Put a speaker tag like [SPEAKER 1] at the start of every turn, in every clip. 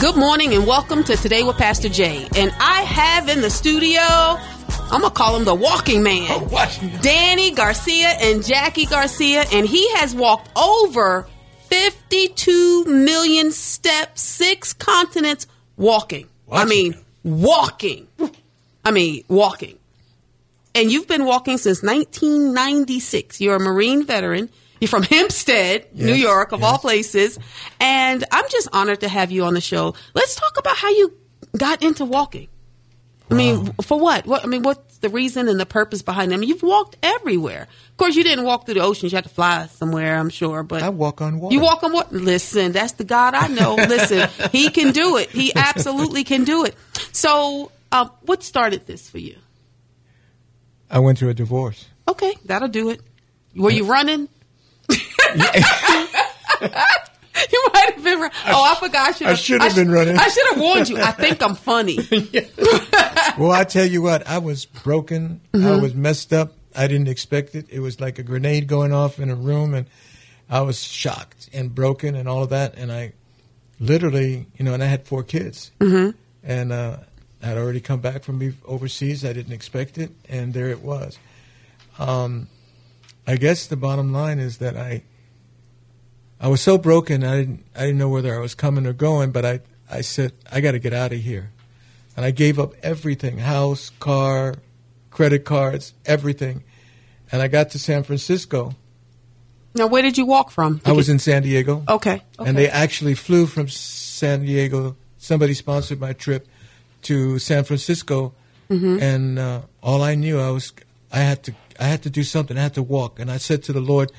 [SPEAKER 1] Good morning and welcome to Today with Pastor Jay. And I have in the studio, I'm going to call him the walking man.
[SPEAKER 2] Oh, what?
[SPEAKER 1] Danny Garcia and Jackie Garcia. And he has walked over 52 million steps, six continents, walking. I mean, walking. I mean, walking. And you've been walking since 1996. You're a Marine veteran. You're from Hempstead, New York, of all places. And I'm just honored to have you on the show. Let's talk about how you got into walking. I mean, for what? What I mean, what's the reason and the purpose behind them? I mean, you've walked everywhere. Of course, you didn't walk through the oceans. You had to fly somewhere, I'm sure. But
[SPEAKER 2] I walk on water.
[SPEAKER 1] you walk on what? Listen, that's the God I know. Listen, He can do it. He absolutely can do it. So, uh, what started this for you?
[SPEAKER 2] I went through a divorce.
[SPEAKER 1] Okay, that'll do it. Were you running? you might have been. Run- oh, I forgot. I should.
[SPEAKER 2] I should have been running.
[SPEAKER 1] I should have warned you. I think I'm funny.
[SPEAKER 2] Well, I tell you what, I was broken.
[SPEAKER 1] Mm-hmm.
[SPEAKER 2] I was messed up. I didn't expect it. It was like a grenade going off in a room, and I was shocked and broken and all of that. And I literally, you know, and I had four kids, mm-hmm. and uh, I had already come back from overseas. I didn't expect it, and there it was. Um, I guess the bottom line is that I, I was so broken. I didn't, I didn't know whether I was coming or going, but I, I said I got to get out of here, and I gave up everything: house, car, credit cards, everything. And I got to San Francisco.
[SPEAKER 1] Now, where did you walk from?
[SPEAKER 2] I was in San Diego.
[SPEAKER 1] Okay. okay.
[SPEAKER 2] And they actually flew from San Diego. Somebody sponsored my trip to San Francisco,
[SPEAKER 1] Mm-hmm.
[SPEAKER 2] and uh, all I knew I was I had to I had to do something. I had to walk, and I said to the Lord,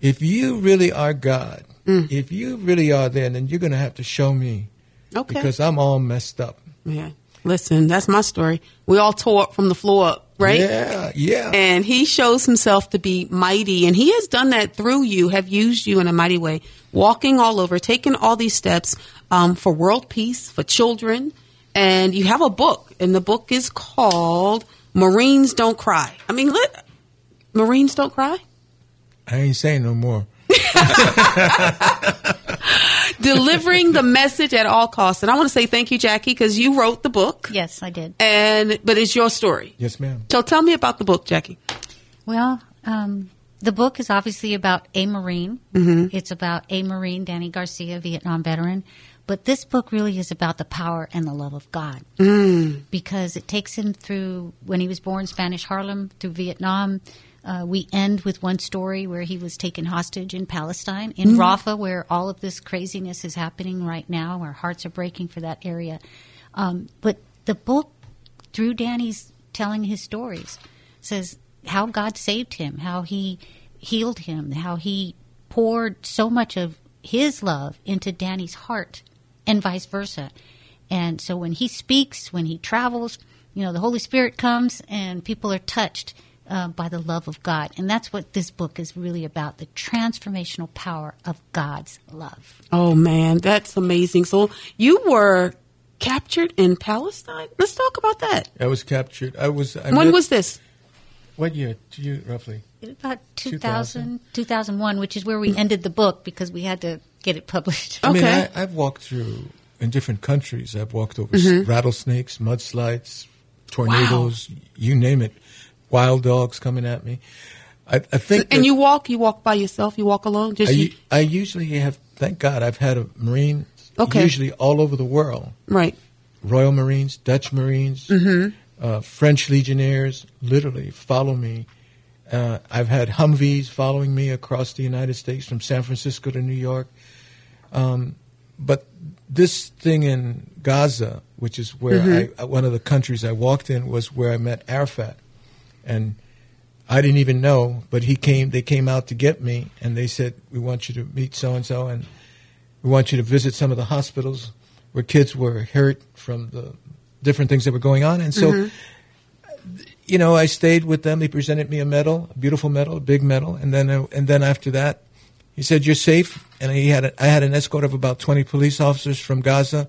[SPEAKER 2] "If you really are God,
[SPEAKER 1] Mm.
[SPEAKER 2] if you really are there, then you're going to have to show me
[SPEAKER 1] okay.
[SPEAKER 2] because I'm all messed up."
[SPEAKER 1] yeah. Listen, that's my story. We all tore up from the floor up, right?
[SPEAKER 2] Yeah, yeah.
[SPEAKER 1] And he shows himself to be mighty, and he has done that through you, have used you in a mighty way, walking all over, taking all these steps um, for world peace, for children. And you have a book, and the book is called Marines Don't Cry. I mean, let, Marines Don't Cry?
[SPEAKER 2] I ain't saying no more.
[SPEAKER 1] Delivering the message at all costs. And I want to say thank you, Jackie, because you wrote the book,
[SPEAKER 3] Yes, I did.
[SPEAKER 1] and but it's your story.
[SPEAKER 2] Yes, ma'am.
[SPEAKER 1] So tell me about the book, Jackie.
[SPEAKER 3] Well, um, the book is obviously about a Marine. Mm-hmm. It's about a Marine, Danny Garcia, Vietnam veteran. But this book really is about the power and the love of God. Mm. Because it takes him through when he was born, Spanish Harlem, through Vietnam. Uh, we end with one story where he was taken hostage in Palestine, in Rafah, where all of this craziness is happening right now. Our hearts are breaking for that area. Um, but the book, through Danny's telling his stories, says how God saved him, how he healed him, how he poured so much of his love into Danny's heart, and vice versa. And so when he speaks, when he travels, you know, the Holy Spirit comes and people are touched uh, by the love of God. And that's what this book is really about the transformational power of God's love.
[SPEAKER 1] Oh man, that's amazing. So you were captured in Palestine. Let's talk about that.
[SPEAKER 2] I was captured. I was. I
[SPEAKER 1] when
[SPEAKER 2] met-
[SPEAKER 1] was this?
[SPEAKER 2] what year? Do you roughly?
[SPEAKER 3] About 2000, 2001, which is where we ended the book because we had to get it published.
[SPEAKER 2] I mean,
[SPEAKER 1] Okay.
[SPEAKER 2] I, I've walked through in different countries. I've walked over s rattlesnakes, mudslides, tornadoes, you name it. Wild dogs coming at me. I, I think.
[SPEAKER 1] And you walk? You walk by yourself? You walk alone? Just
[SPEAKER 2] I,
[SPEAKER 1] you?
[SPEAKER 2] I usually have. Thank God, I've had a Marine.
[SPEAKER 1] Okay.
[SPEAKER 2] Usually all over the world.
[SPEAKER 1] Right.
[SPEAKER 2] Royal Marines, Dutch Marines, uh, French Legionnaires, literally follow me. Uh, I've had Humvees following me across the United States from San Francisco to New York. Um, but this thing in Gaza, which is where I, one of the countries I walked in, was where I met Arafat, and I didn't even know, but he came. They came out to get me, and they said, "We want you to meet so and so, and we want you to visit some of the hospitals where kids were hurt from the different things that were going on." And so, you know, I stayed with them. They presented me a medal, a beautiful medal, a big medal, and then uh, and then after that, he said, "You're safe." And he had a, I had an escort of about twenty police officers from Gaza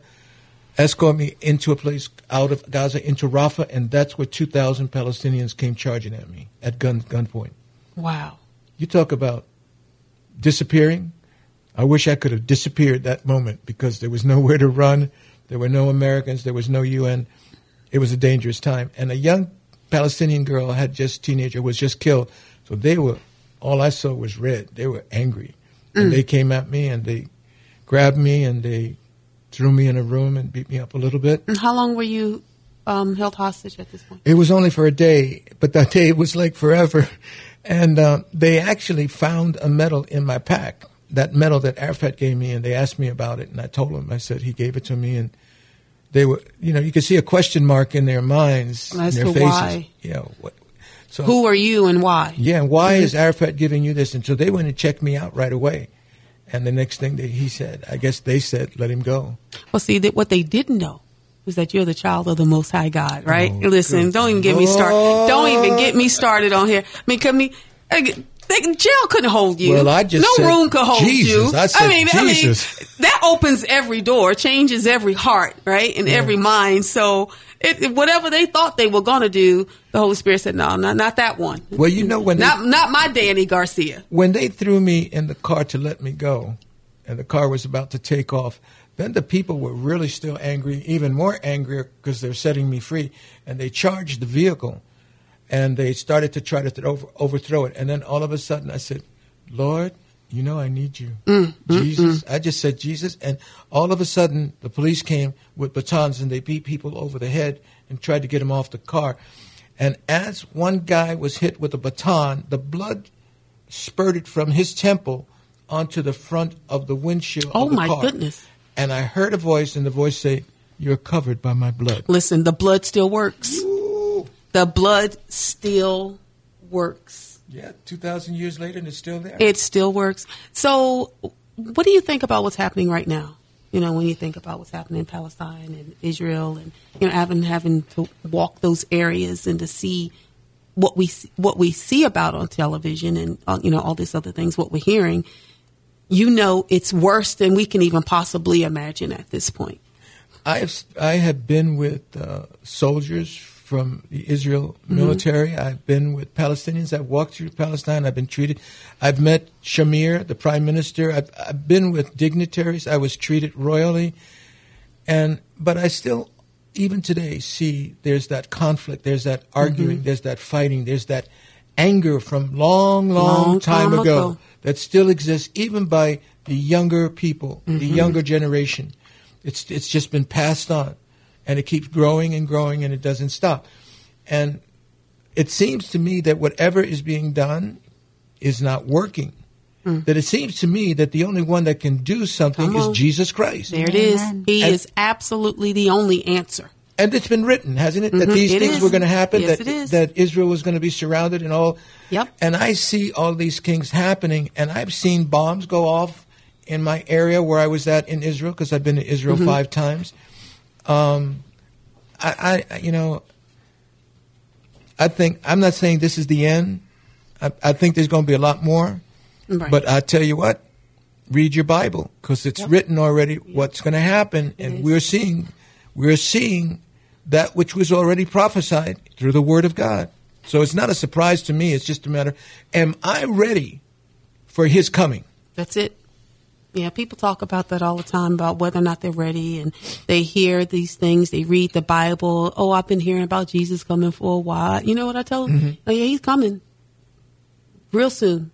[SPEAKER 2] escort me into a place out of Gaza into Rafah, and that's where two thousand Palestinians came charging at me at gun gunpoint.
[SPEAKER 1] Wow.
[SPEAKER 2] You talk about disappearing. I wish I could have disappeared that moment because there was nowhere to run. There were no Americans. There was no UN. It was a dangerous time. And a young Palestinian girl had just teenager was just killed. So they were all I saw was red. They were angry. And mm. they came at me and they grabbed me and they threw me in a room and beat me up a little bit.
[SPEAKER 1] And how long were you um, held hostage at this point?
[SPEAKER 2] It was only for a day, but that day was like forever. And uh, they actually found a medal in my pack, that medal that Arafat gave me, and they asked me about it. And I told them, I said, he gave it to me. And they were, you know, you could see a question mark in their minds,
[SPEAKER 1] As
[SPEAKER 2] in their faces.
[SPEAKER 1] why.
[SPEAKER 2] You know, what, so
[SPEAKER 1] Who are you and why?
[SPEAKER 2] yeah, and why is Arafat giving you this? And so they went and checked me out right away. And the next thing that he said, I guess they said, let him go.
[SPEAKER 1] Well, see, that what they didn't know was that you're the child of the Most High God, right?
[SPEAKER 2] Oh,
[SPEAKER 1] Listen,
[SPEAKER 2] good
[SPEAKER 1] don't even get me started. Don't even get me started on here. I mean, come me. They, jail couldn't hold you.
[SPEAKER 2] Well, I just
[SPEAKER 1] no
[SPEAKER 2] said
[SPEAKER 1] room could hold
[SPEAKER 2] Jesus.
[SPEAKER 1] you.
[SPEAKER 2] I said
[SPEAKER 1] mean,
[SPEAKER 2] Jesus.
[SPEAKER 1] I mean, that opens every door, changes every heart, right, and every mind. So, it, whatever they thought they were going to do, the Holy Spirit said, "No, not not that one.
[SPEAKER 2] Well, you know when they-
[SPEAKER 1] not not my Danny Garcia."
[SPEAKER 2] when they threw me in the car to let me go, and the car was about to take off, then the people were really still angry, even more angrier because they're setting me free, and they charged the vehicle, and they started to try to over, overthrow it, and then all of a sudden I said, "Lord." You know I need you, mm, mm, mm. Jesus. I just said Jesus, and all of a sudden the police came with batons and they beat people over the head and tried to get them off the car. And as one guy was hit with a baton, the blood spurted from his temple onto the front of the windshield
[SPEAKER 1] Oh,
[SPEAKER 2] of the
[SPEAKER 1] my
[SPEAKER 2] car.
[SPEAKER 1] goodness.
[SPEAKER 2] And I heard a voice, and the voice say, "You're covered by my blood."
[SPEAKER 1] Listen, the blood still works. The blood still works.
[SPEAKER 2] Yeah, two thousand years later, and it's still there.
[SPEAKER 1] It still works. So, what do you think about what's happening right now? You know, when you think about what's happening in Palestine and Israel, and you know, having having to walk those areas and to see what we see- what we see about on television and uh, you know all these other things, what we're hearing, you know, it's worse than we can even possibly imagine at this point.
[SPEAKER 2] I have I have been with uh, soldiers from the Israel mm-hmm. military. I've been with Palestinians. I've walked through Palestine. I've been treated. I've met Shamir, the prime minister. I've, I've been with dignitaries. I was treated royally, and but I still, even today, see there's that conflict. There's that mm-hmm. arguing. There's that fighting. There's that anger from long, long,
[SPEAKER 1] Long
[SPEAKER 2] time,
[SPEAKER 1] time
[SPEAKER 2] ago,
[SPEAKER 1] ago.
[SPEAKER 2] that still exists, even by the younger people, the mm-hmm. younger generation. It's it's just been passed on, and it keeps growing and growing, and it doesn't stop. And it seems to me that whatever is being done is not working. That it seems to me that the only one that can do something is. Jesus Christ.
[SPEAKER 1] There it is. He
[SPEAKER 2] And-
[SPEAKER 1] is absolutely the only answer.
[SPEAKER 2] And it's been written, hasn't it? That
[SPEAKER 1] Mhm.
[SPEAKER 2] these
[SPEAKER 1] It
[SPEAKER 2] things
[SPEAKER 1] is.
[SPEAKER 2] were going to happen.
[SPEAKER 1] Yes,
[SPEAKER 2] that
[SPEAKER 1] it is.
[SPEAKER 2] that Israel was going to be surrounded and all.
[SPEAKER 1] Yep.
[SPEAKER 2] And I see all these things happening, and I've seen bombs go off in my area where I was at in Israel because I've been to Israel
[SPEAKER 1] Mm-hmm.
[SPEAKER 2] five times. Um, I, I, you know, I think I'm not saying this is the end. I, I think there's going to be a lot more.
[SPEAKER 1] Right.
[SPEAKER 2] But I tell you what, read your Bible because it's
[SPEAKER 1] Yep.
[SPEAKER 2] written already what's going to happen, and
[SPEAKER 1] is.
[SPEAKER 2] we're seeing, we're seeing that which was already prophesied through the Word of God. So it's not a surprise to me. It's just a matter: Am I ready for His coming?
[SPEAKER 1] That's it. Yeah, people talk about that all the time about whether or not they're ready, and they hear these things. They read the Bible. Oh, I've been hearing about Jesus coming for a while. You know what I tell them? Mm-hmm. Oh, yeah, he's coming real soon.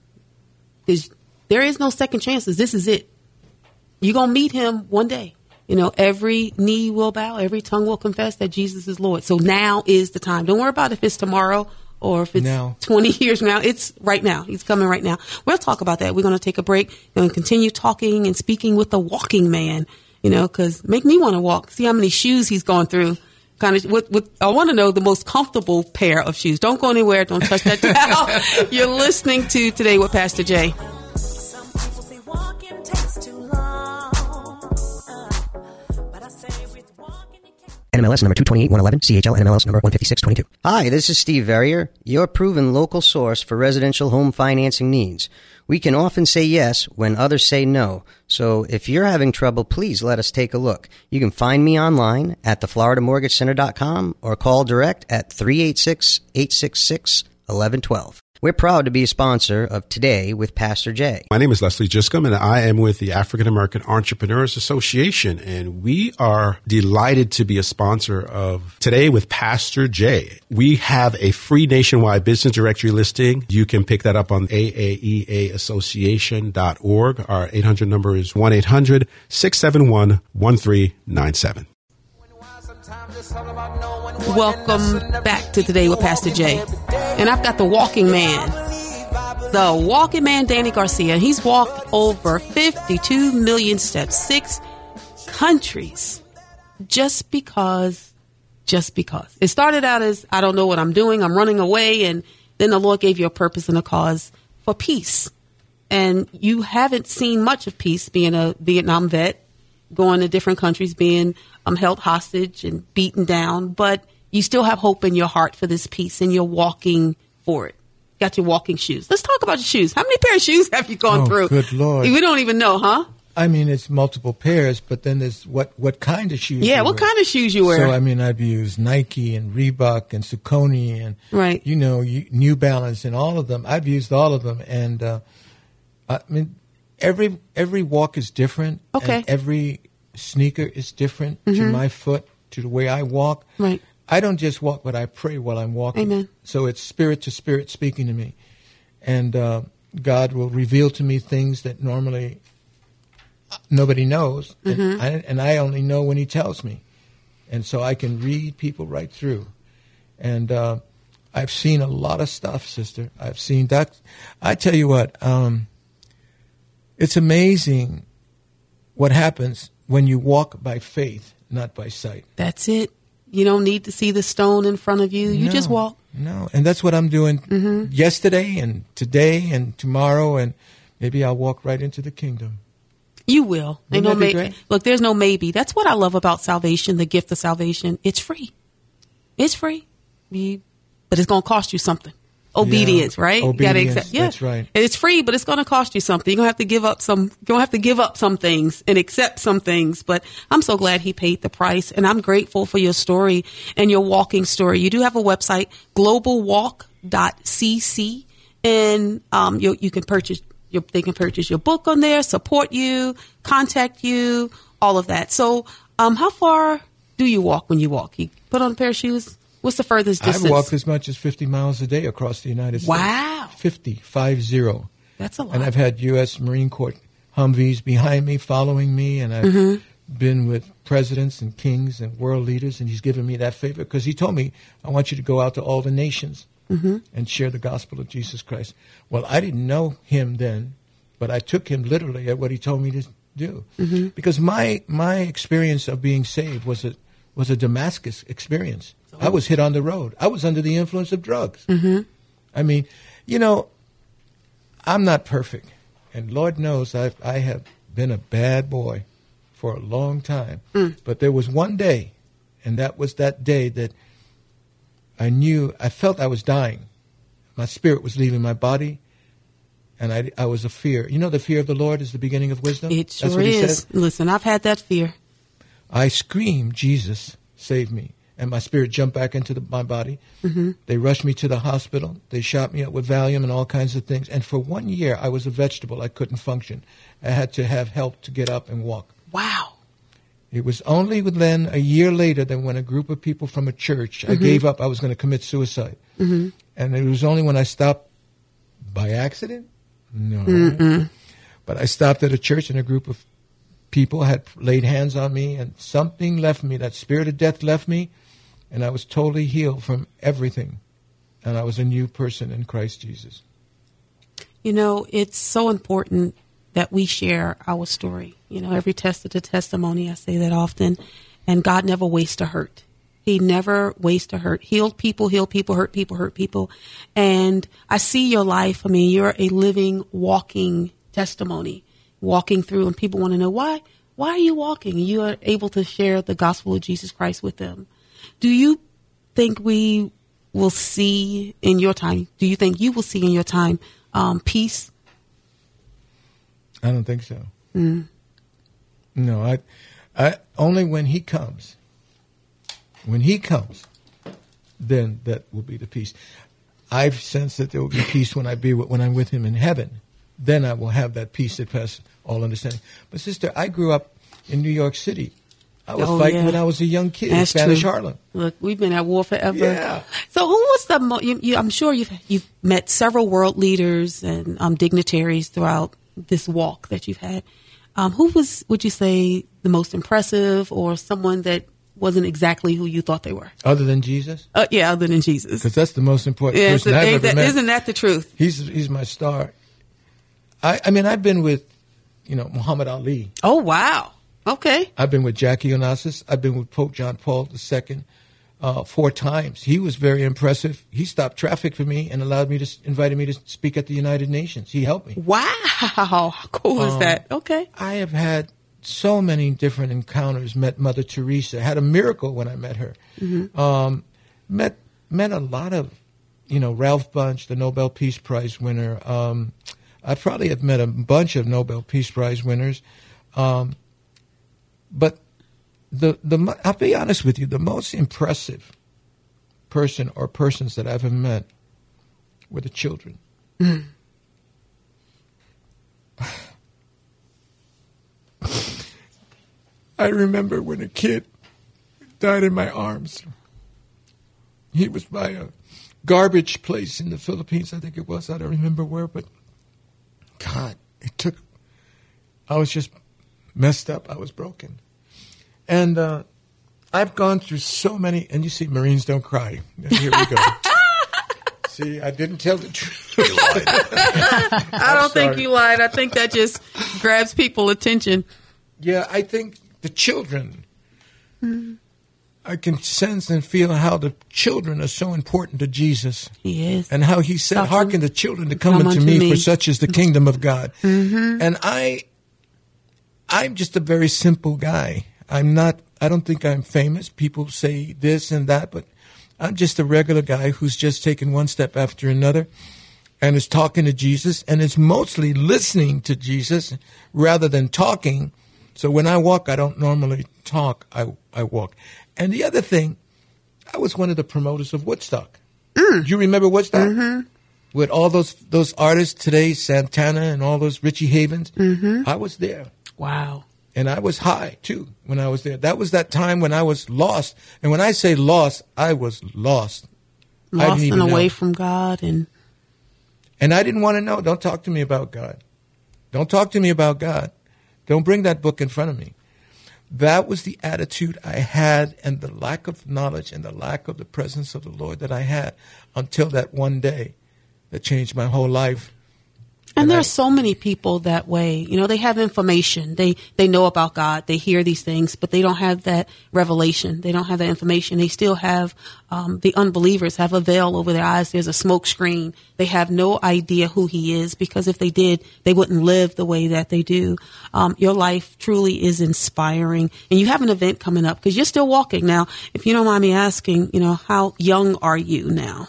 [SPEAKER 1] 'Cause there is no second chances. This is it. You're gonna meet him one day. You know, every knee will bow, every tongue will confess that Jesus is Lord. So now is the time. Don't worry about if it's tomorrow or if it's
[SPEAKER 2] Now.
[SPEAKER 1] 20 years now. It's right now. He's coming right now. We'll talk about that. We're going to take a break. To continue talking and speaking with the walking man, you know, because make me want to walk. See how many shoes he's gone through. Kind of, what, what, I want to know the most comfortable pair of shoes. Don't go anywhere. Don't touch that dial. You're listening to Today with Pastor Jay.
[SPEAKER 4] NMLS number 228111, CHL NMLS number 15622.
[SPEAKER 5] Hi, this is Steve Verrier, your proven local source for residential home financing needs. We can often say yes when others say no. So if you're having trouble, please let us take a look. You can find me online at thefloridamortgagecenter.com or call direct at 386-866-1112. We're proud to be a sponsor of Today with Pastor Jay.
[SPEAKER 6] My name is Leslie Giscombe, and I am with the African American Entrepreneurs Association, and we are delighted to be a sponsor of Today with Pastor Jay. We have a free nationwide business directory listing. You can pick that up on AAEAassociation.org. Our 800 number is 1 800 671 1397.
[SPEAKER 1] Welcome back to Today with Pastor Jay. And I've got the walking man, the walking man, Danny Garcia. He's walked over 52 million steps, six countries, just because, just because. It started out as, I don't know what I'm doing, I'm running away, and then the Lord gave you a purpose and a cause for peace. And you haven't seen much of peace being a Vietnam vet going to different countries, being um, held hostage and beaten down, but you still have hope in your heart for this peace and you're walking for it. Got your walking shoes. Let's talk about your shoes. How many pair of shoes have you gone
[SPEAKER 2] Oh,
[SPEAKER 1] through?
[SPEAKER 2] good Lord.
[SPEAKER 1] We don't even know, huh?
[SPEAKER 2] I mean, it's multiple pairs, but then there's what what kind of shoes?
[SPEAKER 1] Yeah,
[SPEAKER 2] you
[SPEAKER 1] what
[SPEAKER 2] wear.
[SPEAKER 1] kind of shoes you wear?
[SPEAKER 2] So I mean, I've used Nike and Reebok and Saucony and
[SPEAKER 1] Right.
[SPEAKER 2] you know, New Balance and all of them. I've used all of them, and uh, I mean, every every walk is different.
[SPEAKER 1] Okay.
[SPEAKER 2] and every sneaker is different to my foot, to the way I walk.
[SPEAKER 1] Mm-hmm. Right.
[SPEAKER 2] I don't just walk, but I pray while I'm walking.
[SPEAKER 1] Amen.
[SPEAKER 2] So it's spirit to spirit speaking to me, and uh, God will reveal to me things that normally nobody knows,
[SPEAKER 1] Mm-hmm.
[SPEAKER 2] and, I, and I only know when He tells me, and so I can read people right through. And uh, I've seen a lot of stuff, sister. I've seen that. I tell you what, um, it's amazing what happens when you walk by faith, not by sight.
[SPEAKER 1] That's it. You don't need to see the stone in front of you. You just walk.
[SPEAKER 2] No, and that's what I'm doing
[SPEAKER 1] Mm-hmm.
[SPEAKER 2] yesterday and today and tomorrow, and maybe I'll walk right into the kingdom.
[SPEAKER 1] You will. Ain't no may-? Look, there's no maybe. That's what I love about salvation, the gift of salvation. It's free. It's free. You, but it's going to cost you something. Obedience, right? You gotta
[SPEAKER 2] Obedience, that's right.
[SPEAKER 1] And it's free, but it's going to cost you something. You're going to have to give up some, you're going to have to give up some things and accept some things. But I'm so glad he paid the price and I'm grateful for your story and your walking story. You do have a website, globalwalk.cc and, um, you, you can purchase your, they can purchase your book on there, support you, contact you, all of that. So, um, how far do you walk when you walk? You put on a pair of shoes? What's the furthest distance?
[SPEAKER 2] I've walked as much as 50 miles a day across the United States.
[SPEAKER 1] Wow.
[SPEAKER 2] 50, five zero.
[SPEAKER 1] That's a lot.
[SPEAKER 2] And I've had U.S. Marine Corps Humvees behind me, following me, and I've
[SPEAKER 1] Mm-hmm.
[SPEAKER 2] been with presidents and kings and world leaders, and he's given me that favor because he told me, I want you to go out to all the nations
[SPEAKER 1] Mm-hmm.
[SPEAKER 2] and share the gospel of Jesus Christ. Well, I didn't know him then, but I took him literally at what he told me to do.
[SPEAKER 1] Mm-hmm.
[SPEAKER 2] Because my, my experience of being saved was a, was a Damascus experience. I was hit on the road. I was under the influence of drugs.
[SPEAKER 1] Mm-hmm.
[SPEAKER 2] I mean, you know, I'm not perfect, and Lord knows I I have been a bad boy for a long time. But there was one day, and that was that day that I knew I felt I was dying. My spirit was leaving my body, and I I was a fear. You know, the fear of the Lord is the beginning of wisdom.
[SPEAKER 1] It
[SPEAKER 2] That's
[SPEAKER 1] sure
[SPEAKER 2] what he
[SPEAKER 1] is.
[SPEAKER 2] said.
[SPEAKER 1] Listen, I've had that fear.
[SPEAKER 2] I screamed, Jesus, save me. And my spirit jumped back into the, my body. Mm-hmm. They rushed me to the hospital. They shot me up with Valium and all kinds of things. And for one year, I was a vegetable. I couldn't function. I had to have help to get up and walk.
[SPEAKER 1] Wow.
[SPEAKER 2] It was only then, a year later, that when a group of people from a church, I gave up, I was going to commit suicide. Mm-hmm. And it was only when I stopped by accident? No. But I stopped at a church and a group of people had laid hands on me and something left me. That spirit of death left me and I was totally healed from everything. And I was a new person in Christ Jesus.
[SPEAKER 1] You know, it's so important that we share our story. You know, every test is a testimony. I say that often. And God never wastes a hurt. He never wastes a hurt. Healed people, heal people, hurt people, hurt people. And I see your life. I mean, you're a living, walking testimony, walking through, and people want to know why. Why are you walking? You are able to share the gospel of Jesus Christ with them. Do you think we will see in your time? Do you think you will see in your time um, peace?
[SPEAKER 2] I don't think so. No, I, I only when he comes. When he comes, then that will be the peace. I've sensed that there will be peace when I be when I'm with Him in heaven. Then I will have that peace that passes all understanding. But sister, I grew up in New York City. I was
[SPEAKER 1] Oh,
[SPEAKER 2] fighting
[SPEAKER 1] yeah.
[SPEAKER 2] when I was a young kid
[SPEAKER 1] That's
[SPEAKER 2] in Spanish
[SPEAKER 1] true.
[SPEAKER 2] Harlem.
[SPEAKER 1] Look, we've been at war forever.
[SPEAKER 2] Yeah.
[SPEAKER 1] So, who was the? Mo- you, you, I'm sure you've you've met several world leaders and um, dignitaries throughout this walk that you've had. Um, who was, would you say, the most impressive, or someone that wasn't exactly who you thought they were?
[SPEAKER 2] Other than Jesus,
[SPEAKER 1] Uh, yeah, other than Jesus.
[SPEAKER 2] because that's the most important
[SPEAKER 1] Yeah,
[SPEAKER 2] person
[SPEAKER 1] so,
[SPEAKER 2] I've ever
[SPEAKER 1] that,
[SPEAKER 2] met.
[SPEAKER 1] isn't that the truth?
[SPEAKER 2] He's he's my star. I I mean I've been with, you know, Muhammad Ali.
[SPEAKER 1] Oh wow. Okay.
[SPEAKER 2] I've been with Jackie Onassis. I've been with Pope John Paul II uh, four times. He was very impressive. He stopped traffic for me and allowed me to invited me to speak at the United Nations. He helped me.
[SPEAKER 1] Wow. How cool is
[SPEAKER 2] Um,
[SPEAKER 1] that? Okay.
[SPEAKER 2] I have had so many different encounters. Met Mother Teresa. Had a miracle when I met her. Um, met met a lot of, you know, Ralph Bunche, the Nobel Peace Prize winner. Um, I probably have met a bunch of Nobel Peace Prize winners. Um, but the the I'll be honest with you, the most impressive person or persons that I've ever met were the children. I remember when a kid died in my arms. He was by a garbage place in the Philippines, I think it was. I don't remember where, but God, it took. I was just messed up. I was broken. And uh, I've gone through so many, and you see, Marines don't cry. Here we go. see, I didn't tell the truth.
[SPEAKER 1] I don't think you lied. I think that just grabs people attention.
[SPEAKER 2] Yeah, I think the children. I can sense and feel how the children are so important to Jesus,
[SPEAKER 1] He is.
[SPEAKER 2] and how He said, "Hearken the children to come,
[SPEAKER 1] Come
[SPEAKER 2] unto
[SPEAKER 1] unto
[SPEAKER 2] me,
[SPEAKER 1] me."
[SPEAKER 2] for such is the kingdom of God." Mm-hmm. And I, I'm just a very simple guy. I'm not. I don't think I'm famous. People say this and that, but I'm just a regular guy who's just taken one step after another and is talking to Jesus and is mostly listening to Jesus rather than talking. So when I walk, I don't normally talk. I, I walk. And the other thing, I was one of the promoters of Woodstock. Do you remember Woodstock? Mm-hmm. With all those those artists today, Santana and all those Richie Havens. Mm-hmm. I was there.
[SPEAKER 1] Wow.
[SPEAKER 2] And I was high too when I was there. That was that time when I was lost. And when I say lost, I was lost.
[SPEAKER 1] Lost and away
[SPEAKER 2] know.
[SPEAKER 1] from God and
[SPEAKER 2] And I didn't want to know. Don't talk to me about God. Don't talk to me about God. Don't bring that book in front of me. That was the attitude I had and the lack of knowledge and the lack of the presence of the Lord that I had until that one day that changed my whole life.
[SPEAKER 1] And
[SPEAKER 2] And
[SPEAKER 1] are so many people that way. You know, they have information. They they know about God. They hear these things, but they don't have that revelation. They don't have that information. They still have um, the unbelievers have a veil over their eyes. There's a smoke screen. They have no idea who He is because if they did, they wouldn't live the way that they do. Um, your life truly is inspiring, and you have an event coming up because you're still walking now. If you don't mind me asking, you know, how young are you now?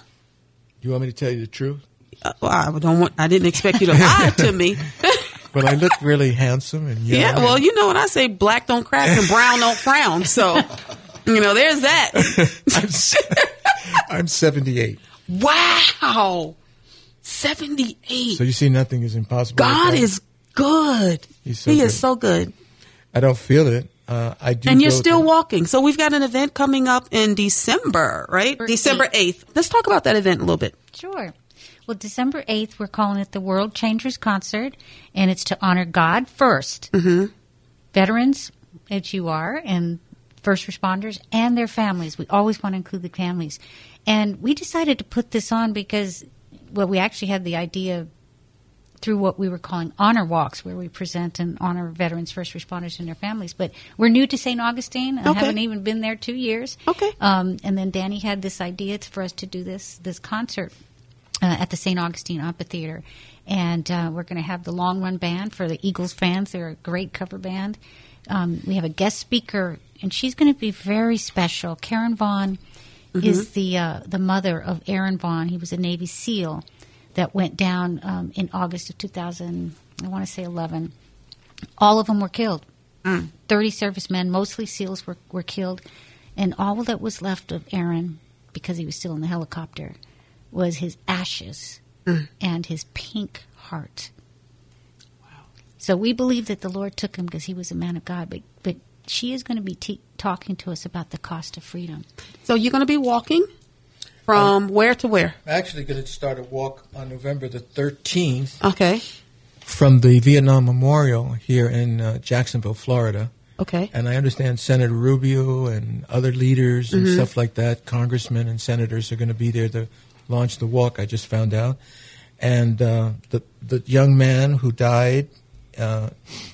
[SPEAKER 2] You want me to tell you the truth?
[SPEAKER 1] Uh, I don't want. I didn't expect you to lie to me.
[SPEAKER 2] But I look really handsome and young.
[SPEAKER 1] Yeah, well, you know when I say black don't crack and brown don't frown, so you know there's that.
[SPEAKER 2] I'm, se- I'm 78.
[SPEAKER 1] Wow, seventy eight.
[SPEAKER 2] So you see, nothing is impossible.
[SPEAKER 1] God
[SPEAKER 2] God.
[SPEAKER 1] is good.
[SPEAKER 2] He's so
[SPEAKER 1] he
[SPEAKER 2] good.
[SPEAKER 1] is so good,
[SPEAKER 2] I don't feel it. Uh, I do.
[SPEAKER 1] and you're still
[SPEAKER 2] to-
[SPEAKER 1] walking. So we've got an event coming up in December, right?
[SPEAKER 3] Or
[SPEAKER 1] December eighth. Let's talk about that event a little bit.
[SPEAKER 3] Sure. Well, December 8th, we're calling it the World Changers Concert, and it's to honor God 1st Mm-hmm. Veterans, as you are, and first responders, and their families. We always want to include the families. And we decided to put this on because, well, we actually had the idea through what we were calling honor walks, where we present and honor veterans, first responders, and their families. But we're new to St. Augustine. I
[SPEAKER 1] Okay.
[SPEAKER 3] haven't even been there two years.
[SPEAKER 1] Okay.
[SPEAKER 3] Um, and then Danny had this idea for us to do this this concert uh, at the St. Augustine Amphitheater. And uh, we're going to have the Long Run Band for the Eagles fans. They're a great cover band. Um, we have a guest speaker, and she's going to be very special. Karen Vaughn is the uh, the mother of Aaron Vaughn. He was a Navy SEAL that went down um, in August of 2000. I want to say 11. All of them were killed. 30 servicemen, mostly SEALs, were, were killed. And all that was left of Aaron, because he was still in the helicopter, was his ashes
[SPEAKER 1] Mm.
[SPEAKER 3] and his pink heart. Wow. So we believe that the Lord took him because he was a man of God, but but she is going to be te- talking to us about the cost of freedom.
[SPEAKER 1] So you're going to be walking from where to where?
[SPEAKER 2] I'm actually going to start a walk on November the 13th
[SPEAKER 1] Okay.
[SPEAKER 2] from the Vietnam Memorial here in uh, Jacksonville, Florida.
[SPEAKER 1] Okay.
[SPEAKER 2] And I understand Senator Rubio and other leaders and stuff like that, congressmen and senators are going to be there to launch the walk. I just found out, and uh, the the young man who died, uh,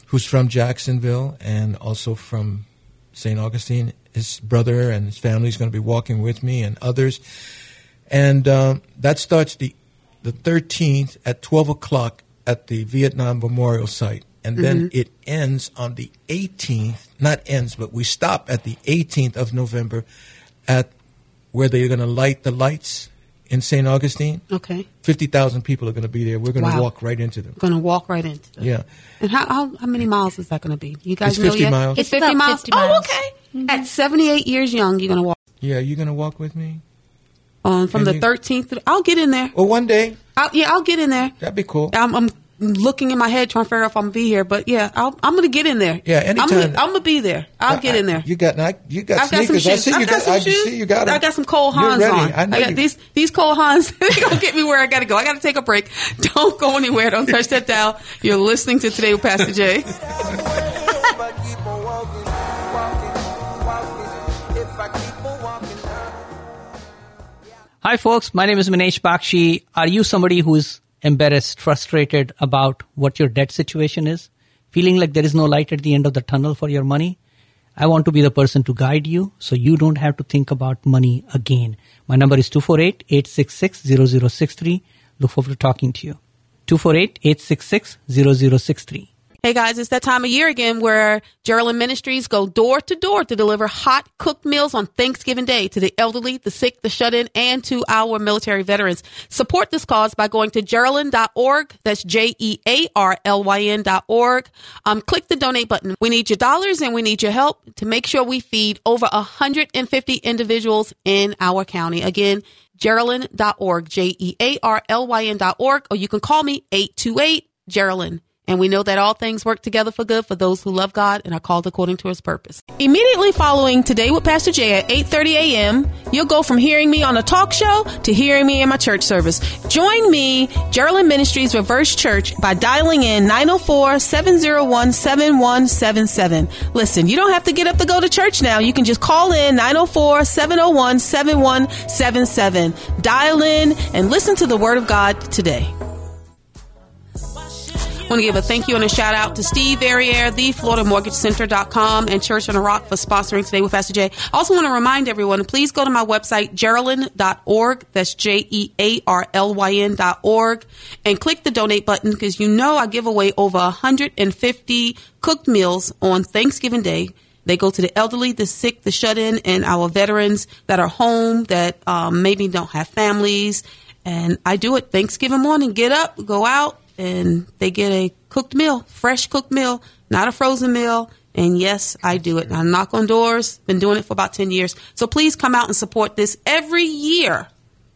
[SPEAKER 2] who's from Jacksonville and also from St. Augustine, his brother and his family is going to be walking with me and others, and um, that starts the the 13th at 12 o'clock at the Vietnam Memorial Site. And then it ends on the 18th, not ends, but we stop at the 18th of November at where they're going to light the lights in St. Augustine.
[SPEAKER 1] Okay.
[SPEAKER 2] 50,000 people are going to be there. We're going to
[SPEAKER 1] Wow.
[SPEAKER 2] walk right into them.
[SPEAKER 1] Going to walk right into them.
[SPEAKER 2] Yeah.
[SPEAKER 1] And how, how how many miles is that going to be? You guys
[SPEAKER 2] It's
[SPEAKER 1] know
[SPEAKER 2] 50
[SPEAKER 1] yet?
[SPEAKER 2] miles.
[SPEAKER 1] It's
[SPEAKER 3] It's
[SPEAKER 1] 50 miles.
[SPEAKER 3] 50
[SPEAKER 1] Oh,
[SPEAKER 3] miles.
[SPEAKER 1] okay. At 78 years young, you're going to walk.
[SPEAKER 2] Yeah, you're going to walk with me?
[SPEAKER 1] Um, from
[SPEAKER 2] Can
[SPEAKER 1] the
[SPEAKER 2] you-
[SPEAKER 1] 13th. I'll get in there.
[SPEAKER 2] Well, one day.
[SPEAKER 1] I'll, yeah, I'll get in there.
[SPEAKER 2] That'd be cool.
[SPEAKER 1] I'm, I'm looking in my head trying to figure out if I'm gonna be here, but yeah, I'll, I'm gonna get in there.
[SPEAKER 2] Yeah,
[SPEAKER 1] I'm
[SPEAKER 2] anytime.
[SPEAKER 1] gonna, I'm gonna be there. I'll get in there.
[SPEAKER 2] You got not, you got
[SPEAKER 1] I've got some
[SPEAKER 2] sneakers. I
[SPEAKER 1] shoes.
[SPEAKER 2] see you
[SPEAKER 1] I've got, some
[SPEAKER 2] I
[SPEAKER 1] shoes.
[SPEAKER 2] see you got 'em.
[SPEAKER 1] I got some Cole
[SPEAKER 2] You're
[SPEAKER 1] Hans on.
[SPEAKER 2] I know
[SPEAKER 1] got
[SPEAKER 2] you-
[SPEAKER 1] these these Cole Haans. they gonna get me where I gotta go. I gotta take a break. Don't go anywhere. Don't touch that dial. You're listening to Today with Pastor Jay.
[SPEAKER 7] I I
[SPEAKER 8] Hi, folks. My name is Minesh Bakshi. Are you somebody who's embarrassed, frustrated about what your debt situation is? Feeling like there is no light at the end of the tunnel for your money? I want to be the person to guide you so you don't have to think about money again. My number is 248 866 0063. Look forward to talking to you. 248 866 0063.
[SPEAKER 1] Hey guys, it's that time of year again where Jearlyn Ministries go door to door to deliver hot cooked meals on Thanksgiving Day to the elderly, the sick, the shut in, and to our military veterans. Support this cause by going to jearlyn.org. That's J E A R L Y N dot org. Um, click the donate button. We need your dollars and we need your help to make sure we feed over 150 individuals in our county. Again, jearlyn.org, J E A R L Y N dot org, or you can call me 828 Jearlyn. And we know that all things work together for good for those who love God and are called according to his purpose. Immediately following Today with Pastor Jay at 8:30 a.m., you'll go from hearing me on a talk show to hearing me in my church service. Join me, Jearlyn Ministries Reverse Church, by dialing in 904-701-7177. Listen, you don't have to get up to go to church now. You can just call in 904-701-7177. Dial in and listen to the word of God today. Want to give a thank you and a shout out to Steve Verrier, the FloridaMortgageCenter.com, and Church on a Rock for sponsoring today with Pastor Jay. I also want to remind everyone please go to my website, jearlyn.org. That's J E A R L Y N dot org, and click the donate button because you know I give away over 150 cooked meals on Thanksgiving Day. They go to the elderly, the sick, the shut in, and our veterans that are home that um, maybe don't have families. And I do it Thanksgiving morning. Get up, go out, and they get a cooked meal, fresh cooked meal, not a frozen meal. And yes, I do it. I knock on doors, been doing it for about 10 years. So please come out and support this every year.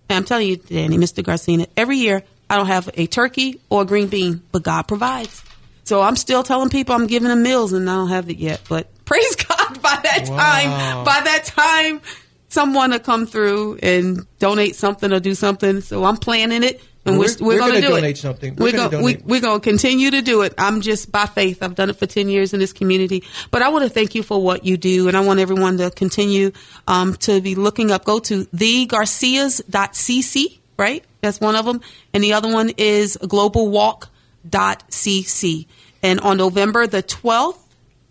[SPEAKER 1] And I'm telling you, Danny, Mr. Garcina, every year I don't have a turkey or a green bean, but God provides. So I'm still telling people I'm giving them meals and I don't have it yet. But praise God, by that time, by that time, someone will come through and donate something or do something. So I'm planning it. And we're,
[SPEAKER 2] We're-
[SPEAKER 1] we're, going to do
[SPEAKER 2] donate
[SPEAKER 1] it.
[SPEAKER 2] something.
[SPEAKER 1] We're,
[SPEAKER 2] We're
[SPEAKER 1] going we, we're going to continue to do it. I'm just by faith. I've done it for 10 years in this community. But I want to thank you for what you do. And I want everyone to continue um, to be looking up. Go to thegarcias.cc, right? That's one of them. And the other one is globalwalk.cc. And on November the 12th,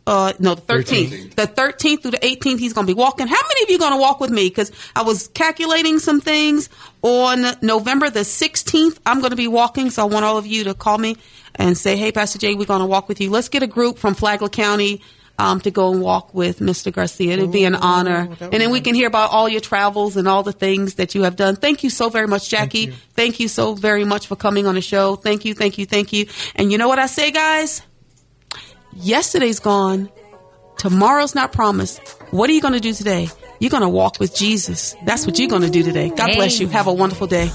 [SPEAKER 1] uh, no, the 13th. The 13th through the 18th, he's going to be walking. How many of you going to walk with me? Because I was calculating some things. On November the 16th, I'm going to be walking. So I want all of you to call me and say, hey, Pastor Jay, we're going to walk with you. Let's get a group from Flagler County um, to go and walk with Mr. Garcia. It'd be an honor.
[SPEAKER 2] that
[SPEAKER 1] And then
[SPEAKER 2] be
[SPEAKER 1] we can hear about all your travels and all the things that you have done. Thank you so very much, Jackie.
[SPEAKER 2] you.
[SPEAKER 1] thank you so very much for coming on the show. Thank you, thank you, thank you. And you know what I say, guys? Yesterday's gone. Tomorrow's not promised. What are you going to do today? You're going to walk with Jesus. That's what you're going to do today. God bless you. Have a wonderful day.